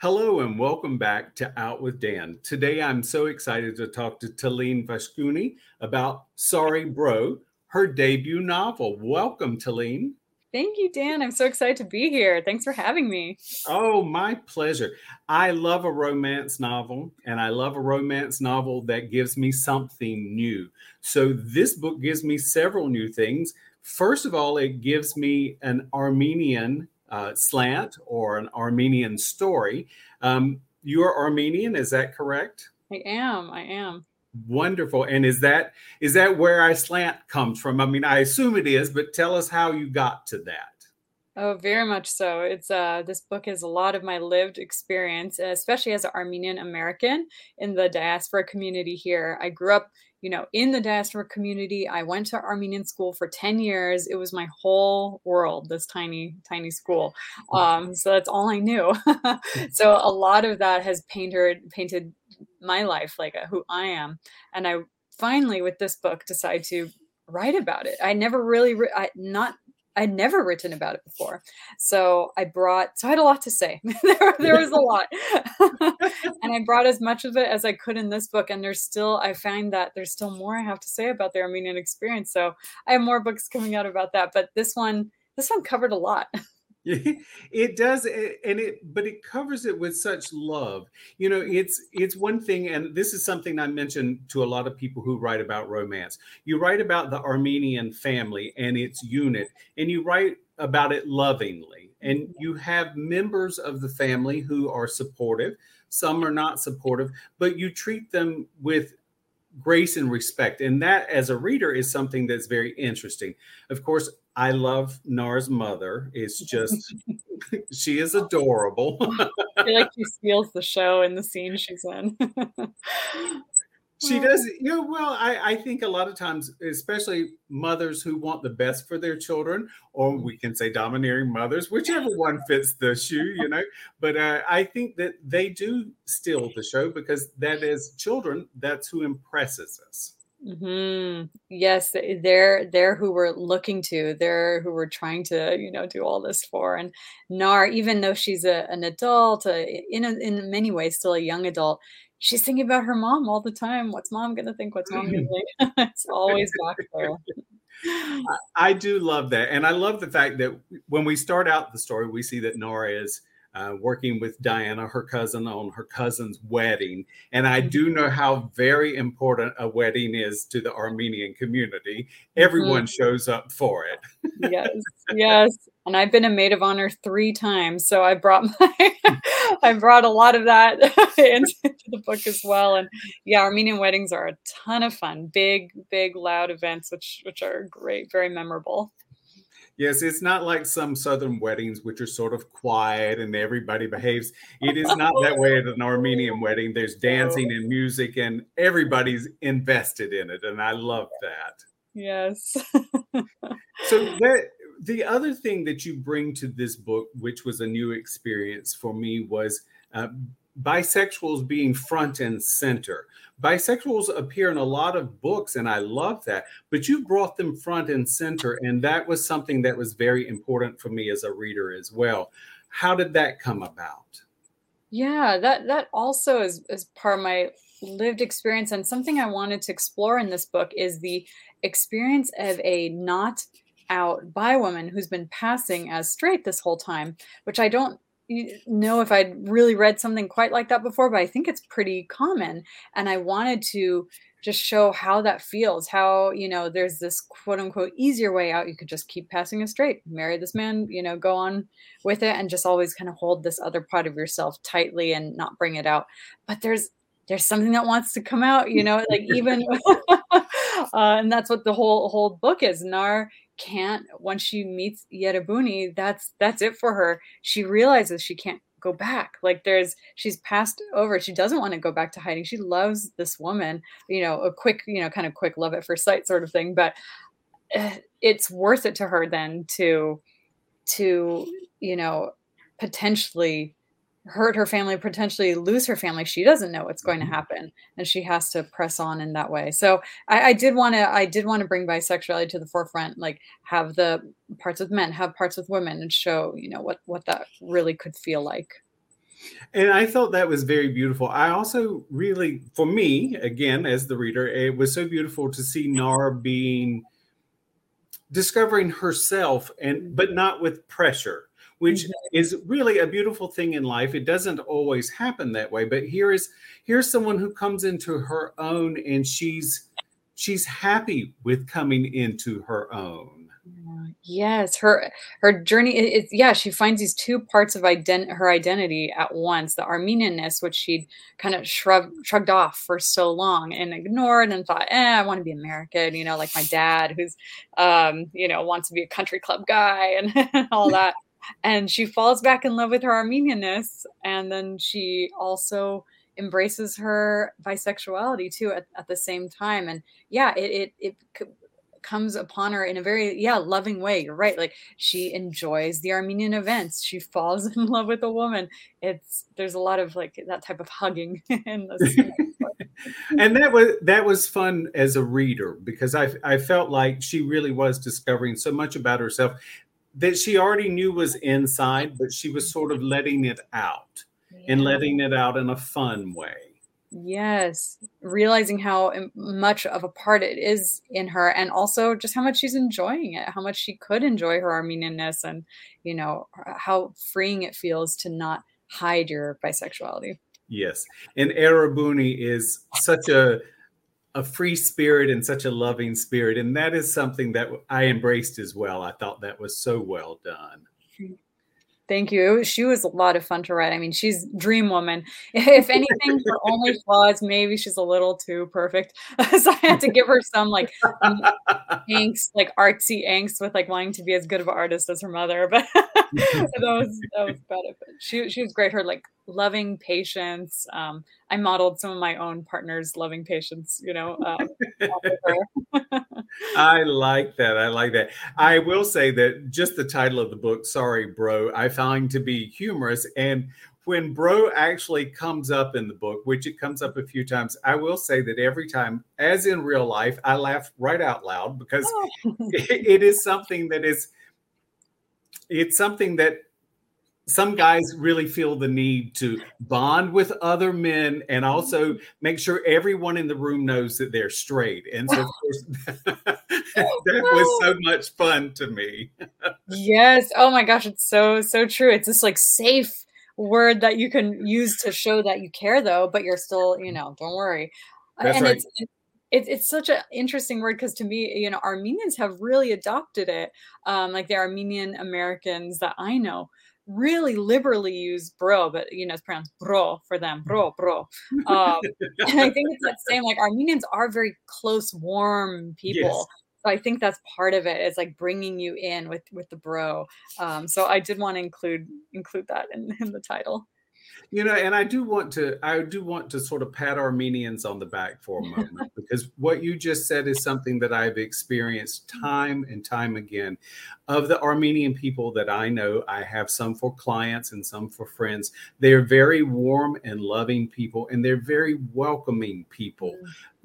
Hello and welcome back to Out with Dan. Today I'm so excited to talk to Taleen Voskuni about Sorry Bro, her debut novel. Welcome, Taleen. Thank you, Dan. I'm so excited to be here. Thanks for having me. Oh, my pleasure. I love a romance novel, and I love a romance novel that gives me something new. So, this book gives me several new things. First of all, it gives me an Armenian uh, slant or an Armenian story. Um, you are Armenian, is that correct? I am. I am. Wonderful. And is that is that where I slant comes from? I mean, I assume it is, but tell us how you got to that. Oh, very much so. It's uh, this book is a lot of my lived experience, especially as an Armenian American in the diaspora community here. I grew up you know, in the diaspora community. I went to Armenian school for 10 years. It was my whole world, this tiny, tiny school. Um, so that's all I knew. so a lot of that has painted painted my life, like uh, who I am. And I finally, with this book, decide to write about it. I never really, re- I, not I'd never written about it before. So I brought, so I had a lot to say. there, there was a lot. and I brought as much of it as I could in this book. And there's still, I find that there's still more I have to say about the Armenian experience. So I have more books coming out about that. But this one, this one covered a lot. it does and it but it covers it with such love. You know it's it's one thing and this is something i mentioned to a lot of people who write about romance. You write about the armenian family and its unit and you write about it lovingly and mm-hmm. you have members of the family who are supportive. Some are not supportive but you treat them with grace and respect and that as a reader is something that's very interesting of course I love Nara's mother. It's just she is adorable. I feel like she steals the show in the scene she's in. she does, you know, well, I, I think a lot of times, especially mothers who want the best for their children, or we can say domineering mothers, whichever one fits the shoe, you know. But uh, I think that they do steal the show because that is children, that's who impresses us. Mm-hmm. Yes, they're they're who we're looking to. They're who we're trying to, you know, do all this for. And Nar, even though she's a, an adult, uh, in a, in many ways still a young adult, she's thinking about her mom all the time. What's mom gonna think? What's mom gonna think? it's always back there. I do love that, and I love the fact that when we start out the story, we see that Nora is uh, working with Diana, her cousin, on her cousin's wedding. And I do mm-hmm. know how very important a wedding is to the Armenian community. Everyone mm-hmm. shows up for it. yes, yes. And I've been a maid of honor three times, so I brought my, I brought a lot of that into the book as well. And yeah, Armenian weddings are a ton of fun, big, big, loud events, which which are great, very memorable. Yes, it's not like some southern weddings, which are sort of quiet and everybody behaves. It is not that way at an Armenian wedding. There's dancing and music, and everybody's invested in it. And I love that. Yes. so, that, the other thing that you bring to this book, which was a new experience for me, was uh, bisexuals being front and center. Bisexuals appear in a lot of books, and I love that. But you brought them front and center, and that was something that was very important for me as a reader as well. How did that come about? Yeah, that that also is, is part of my lived experience, and something I wanted to explore in this book is the experience of a not out bi woman who's been passing as straight this whole time, which I don't know if I'd really read something quite like that before, but I think it's pretty common. And I wanted to just show how that feels, how, you know, there's this quote unquote easier way out. You could just keep passing it straight, marry this man, you know, go on with it and just always kind of hold this other part of yourself tightly and not bring it out. But there's, there's something that wants to come out, you know, like even, uh, and that's what the whole whole book is. Nar can't once she meets Yerebuni, that's that's it for her. She realizes she can't go back. Like there's she's passed over. She doesn't want to go back to hiding. She loves this woman you know a quick you know kind of quick love at first sight sort of thing but uh, it's worth it to her then to to you know potentially hurt her family, potentially lose her family. She doesn't know what's going to mm-hmm. happen, and she has to press on in that way. So I, I did want to, I did want to bring bisexuality to the forefront, like have the parts with men, have parts with women, and show you know what what that really could feel like. And I thought that was very beautiful. I also really, for me, again, as the reader, it was so beautiful to see Nara being discovering herself and but not with pressure which mm-hmm. is really a beautiful thing in life. It doesn't always happen that way, but here is here's someone who comes into her own and she's she's happy with coming into her own. Yes, her her journey is yeah, she finds these two parts of ident- her identity at once, the Armenianness which she'd kind of shrugged shrugged off for so long and ignored and thought, "Eh, I want to be American," you know, like my dad who's um, you know, wants to be a country club guy and all that and she falls back in love with her Armenianness, and then she also embraces her bisexuality too at, at the same time. And yeah, it it, it comes upon her in a very yeah loving way. You're right like she enjoys the armenian events. She falls in love with a woman. It's there's a lot of like that type of hugging in this and that was that was fun as a reader because i i felt like she really was discovering so much about herself that she already knew was inside, but she was sort of letting it out yeah. and letting it out in a fun way. Yes, realizing how much of a part it is in her, and also just how much she's enjoying it, how much she could enjoy her Armenianness, and you know how freeing it feels to not hide your bisexuality. Yes, and Erebuni is such a a free spirit and such a loving spirit. And that is something that I embraced as well. I thought that was so well done. Thank you. She was a lot of fun to write. I mean, she's dream woman. If anything, her only flaws, maybe she's a little too perfect. so I had to give her some like angst, like artsy angst with like wanting to be as good of an artist as her mother. But that was that was better. She she was great. Her like loving patience. Um, I modeled some of my own partners' loving patience. You know. Um, I like that. I like that. I will say that just the title of the book, "Sorry, Bro," I find to be humorous and when bro actually comes up in the book, which it comes up a few times, I will say that every time, as in real life, I laugh right out loud because oh. it, it is something that is it's something that some guys really feel the need to bond with other men and also make sure everyone in the room knows that they're straight. And so, of course, that was so much fun to me. yes. Oh my gosh, it's so so true. It's this like safe word that you can use to show that you care, though, but you're still, you know, don't worry. That's and right. it's it, it's such an interesting word because to me, you know, Armenians have really adopted it. Um, like the Armenian Americans that I know really liberally use bro, but you know, it's pronounced bro for them, bro, bro. Um, and I think it's that same, like Armenians are very close, warm people. Yes. So I think that's part of it. It's like bringing you in with with the bro. Um, so I did want to include include that in, in the title. You know, and I do want to I do want to sort of pat Armenians on the back for a moment because what you just said is something that I've experienced time and time again. Of the Armenian people that I know, I have some for clients and some for friends. They're very warm and loving people and they're very welcoming people.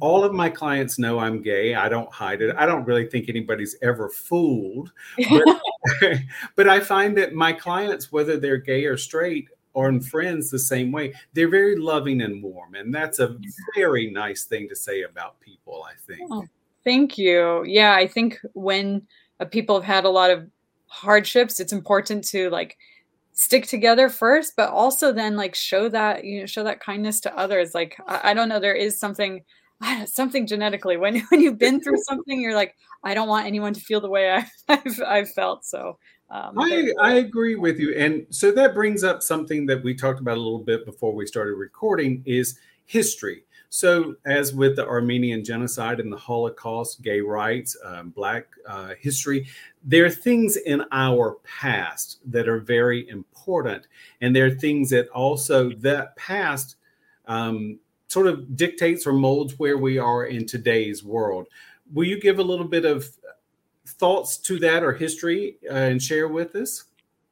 All of my clients know I'm gay. I don't hide it. I don't really think anybody's ever fooled. But, but I find that my clients, whether they're gay or straight, or in friends the same way. They're very loving and warm, and that's a very nice thing to say about people. I think. Oh, thank you. Yeah, I think when uh, people have had a lot of hardships, it's important to like stick together first, but also then like show that you know show that kindness to others. Like I, I don't know, there is something something genetically when when you've been through something you're like i don't want anyone to feel the way I, have I've felt so um, I, I agree with you. And so that brings up something that we talked about a little bit before we started recording is history. So, as with the Armenian genocide and the Holocaust, gay rights, um, Black uh, history, there are things in our past that are very important. And there are things that also that past um, sort of dictates or molds where we are in today's world. Will you give a little bit of thoughts to that or history uh, and share with us?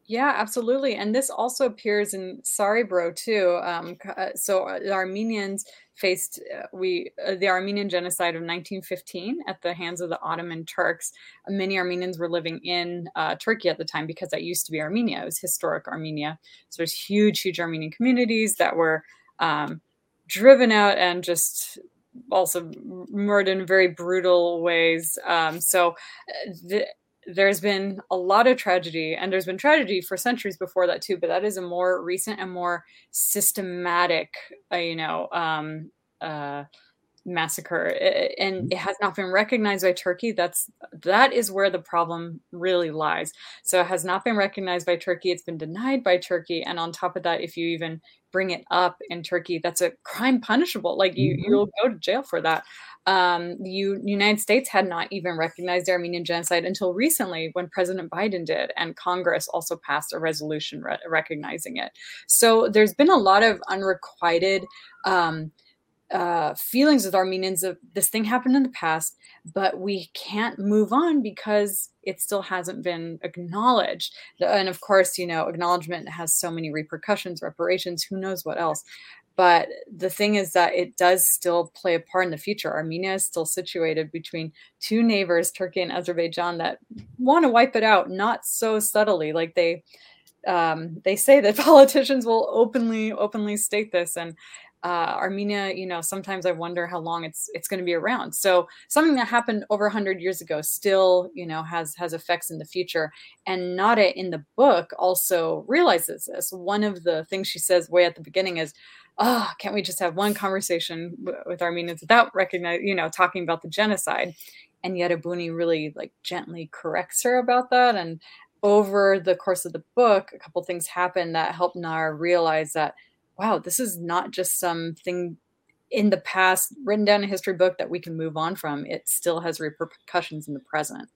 Yeah, absolutely. And this also appears in Sorry Bro too. Um, uh, so uh, the Armenians faced uh, we uh, the Armenian genocide of 1915 at the hands of the Ottoman Turks. Many Armenians were living in uh, Turkey at the time because that used to be Armenia. It was historic Armenia. So there's huge, huge Armenian communities that were um, driven out and just also murdered in very brutal ways. Um, so the, there's been a lot of tragedy and there's been tragedy for centuries before that too but that is a more recent and more systematic uh, you know um, uh, massacre. And mm-hmm. it has not been recognized by turkey. That's that is where the problem really lies. So it has not been recognized by turkey. It's been denied by turkey. And on top of that if you even bring it up in turkey that's a crime punishable like you mm-hmm. you'll go to jail for that um, the U- united states had not even recognized the armenian genocide until recently when president biden did and congress also passed a resolution re- recognizing it so there's been a lot of unrequited um, uh, feelings with Armenians of this thing happened in the past, but we can't move on because it still hasn't been acknowledged. And of course, you know, acknowledgement has so many repercussions, reparations, who knows what else. But the thing is that it does still play a part in the future. Armenia is still situated between two neighbors, Turkey and Azerbaijan, that want to wipe it out, not so subtly. Like they, um, they say that politicians will openly, openly state this, and uh, Armenia, you know, sometimes I wonder how long it's it's going to be around. So something that happened over 100 years ago still, you know, has has effects in the future. And Nada in the book also realizes this. One of the things she says way at the beginning is, "Oh, can't we just have one conversation w- with Armenians without recognizing, you know, talking about the genocide?" And yet Ebuni really like gently corrects her about that. And over the course of the book, a couple things happen that help Nara realize that wow, this is not just something in the past written down in a history book that we can move on from. It still has repercussions in the present.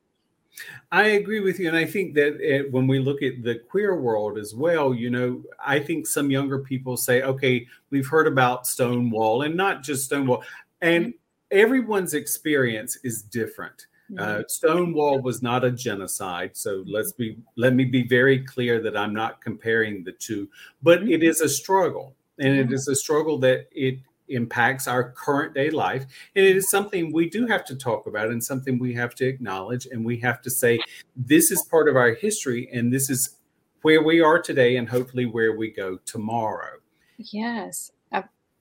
I agree with you. And I think that it, when we look at the queer world as well, you know, I think some younger people say, okay, we've heard about Stonewall and not just Stonewall. And mm-hmm. everyone's experience is different. Uh, mm-hmm. Stonewall was not a genocide, so let's be let me be very clear that I'm not comparing the two, but it is a struggle, and it is a struggle that it impacts our current day life, and it is something we do have to talk about, and something we have to acknowledge, and we have to say this is part of our history, and this is where we are today, and hopefully where we go tomorrow. Yes,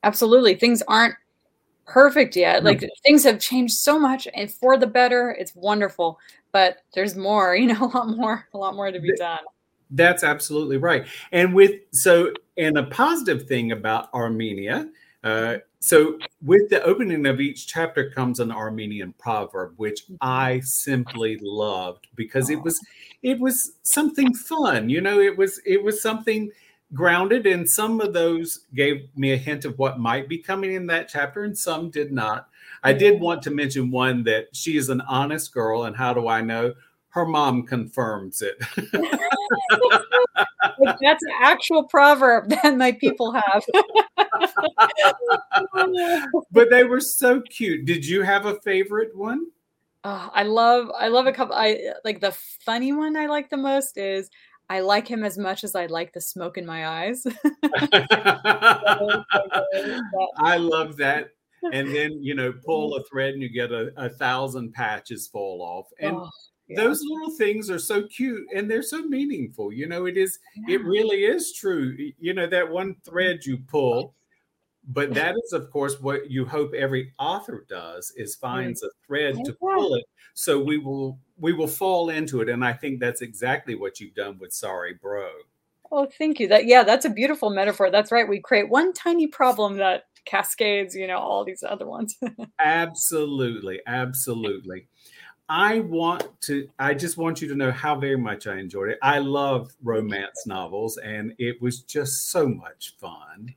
absolutely. Things aren't perfect yet. Like mm-hmm. things have changed so much and for the better. It's wonderful, but there's more, you know, a lot more, a lot more to be done. That's absolutely right. And with so, and a positive thing about Armenia, uh, so with the opening of each chapter comes an Armenian proverb, which. I simply loved because it was it was something fun. You know, it was it was something grounded, and some of those gave me a hint of what might be coming in that chapter, and some did not. I did mm-hmm. want to mention one that she is an honest girl, and how do I know? Her mom confirms it. that's an actual proverb that my people have. but they were so cute. Did you have a favorite one? Oh, I love I love a couple I like the funny one I like the most is I like him as much as I like the smoke in my eyes. I love that. And then, you know, pull a thread and you get a, a thousand patches fall off. And oh, yeah. those little things are so cute and they're so meaningful. You know, it is, yeah. it really is true. You know, that one thread you pull, but that is, of course, what you hope every author does is finds a thread to pull it. So we will we will fall into it. And I think that's exactly what you've done with Sorry Bro. Oh, thank you. That yeah, that's a beautiful metaphor. That's right. We create one tiny problem that cascades, you know, all these other ones. absolutely, absolutely. I want to, I just want you to know how very much I enjoyed it. I love romance novels and it was just so much fun.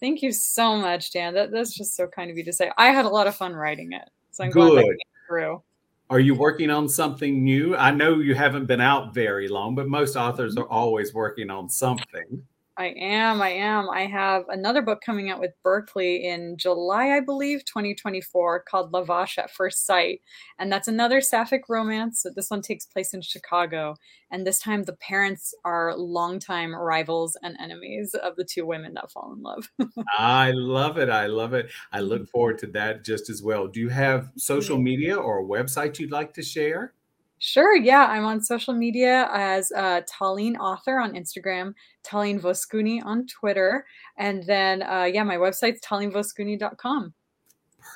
Thank you so much, Dan. That, that's just so kind of you to say. I had a lot of fun writing it. So I'm Good. glad that came through. Are you working on something new? I know you haven't been out very long, but most authors mm-hmm. are always working on something. I am. I am. I have another book coming out with Berkley in July, I believe, 2024, called Lavash at First Sight. And that's another sapphic romance. So this one takes place in Chicago. And this time the parents are longtime rivals and enemies of the two women that fall in love. I love it. I love it. I look mm-hmm. forward to that just as well. Do you have social media or a website you'd like to share? Sure. Yeah. I'm on social media as uh, Taleen Author on Instagram, Taleen Voskuni on Twitter. And then, uh, yeah, my website's taleenvoskuni.com.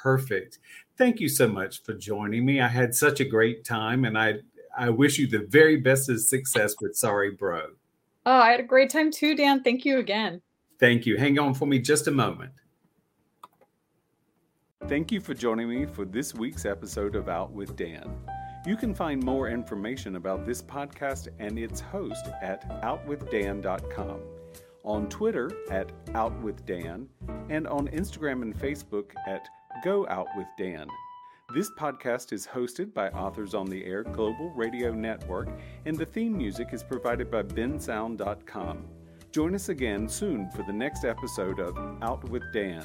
Perfect. Thank you so much for joining me. I had such a great time and I, I wish you the very best of success with Sorry Bro. Oh, I had a great time too, Dan. Thank you again. Thank you. Hang on for me just a moment. Thank you for joining me for this week's episode of Out with Dan. You can find more information about this podcast and its host at outwithdan.com, on Twitter at outwithdan, and on Instagram and Facebook at Go. This podcast is hosted by Authors on the Air Global Radio Network, and the theme music is provided by bensound.com. Join us again soon for the next episode of Out with Dan.